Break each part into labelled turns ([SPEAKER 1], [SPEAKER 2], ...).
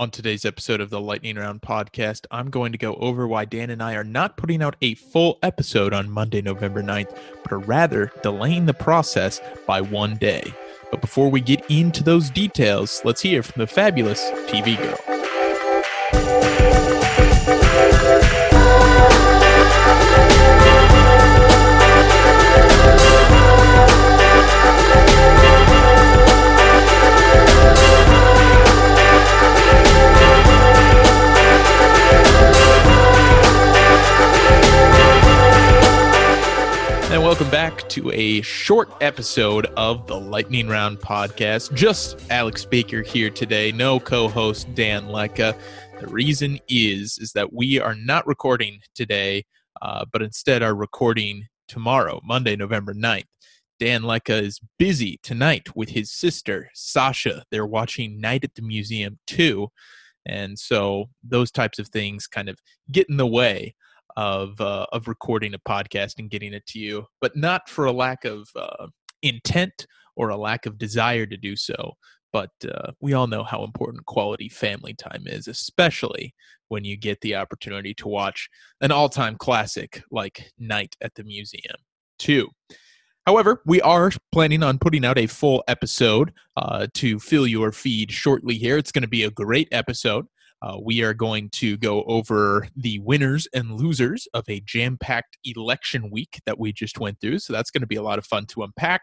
[SPEAKER 1] On today's episode of the Lightning Round podcast, I'm going to go over why Dan and I are not putting out a full episode on Monday, November 9th, but are rather delaying the process by one day. But before we get into those details, let's hear from the fabulous TV girl. Welcome back to a short episode of the Lightning Round podcast. Just Alex Baker here today, no co-host Dan Lekah. The reason is is that we are not recording today, uh, but instead are recording tomorrow, Monday, November 9th. Dan Lekah is busy tonight with his sister, Sasha. They're watching Night at the Museum 2. And so those types of things kind of get in the way of uh, of recording a podcast and getting it to you, but not for a lack of uh, intent or a lack of desire to do so. But uh, we all know how important quality family time is, especially when you get the opportunity to watch an all-time classic like Night at the Museum. Two. However, we are planning on putting out a full episode uh, to fill your feed shortly here. It's going to be a great episode. Uh, we are going to go over the winners and losers of a jam packed election week that we just went through. So that's going to be a lot of fun to unpack.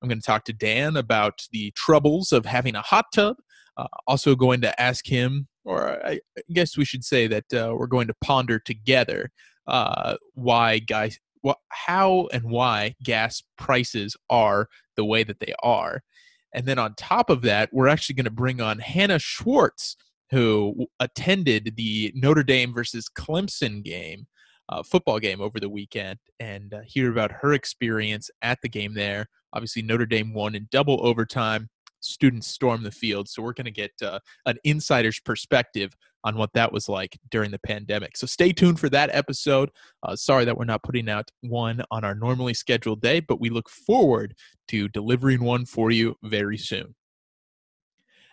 [SPEAKER 1] I'm going to talk to Dan about the troubles of having a hot tub. Uh, also, going to ask him, or I guess we should say that uh, we're going to ponder together uh, why guys, what, how and why gas prices are the way that they are. And then on top of that, we're actually going to bring on Hannah Schwartz who attended the Notre Dame versus Clemson game, uh, football game over the weekend, and uh, hear about her experience at the game there. Obviously, Notre Dame won in double overtime. Students stormed the field, so we're going to get uh, an insider's perspective on what that was like during the pandemic. So stay tuned for that episode. Uh, sorry that we're not putting out one on our normally scheduled day, but we look forward to delivering one for you very soon.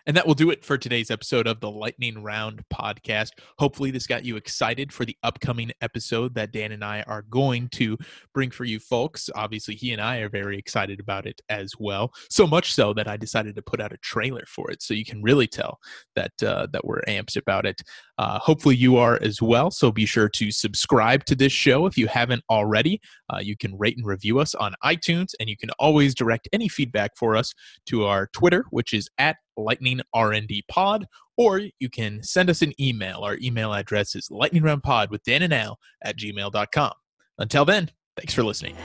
[SPEAKER 1] And that will do it for today's episode of the Lightning Round podcast. Hopefully, this got you excited for the upcoming episode that Dan and I are going to bring for you folks. Obviously, he and I are very excited about it as well. So much so that I decided to put out a trailer for it, so you can really tell that uh, that we're amped about it. Uh, hopefully, you are as well. So be sure to subscribe to this show if you haven't already. Uh, you can rate and review us on iTunes, and you can always direct any feedback for us to our Twitter, which is at Lightning R&D Pod, or you can send us an email. Our email address is lightningroundpod with Dan and Al at gmail.com. Until then, thanks for listening.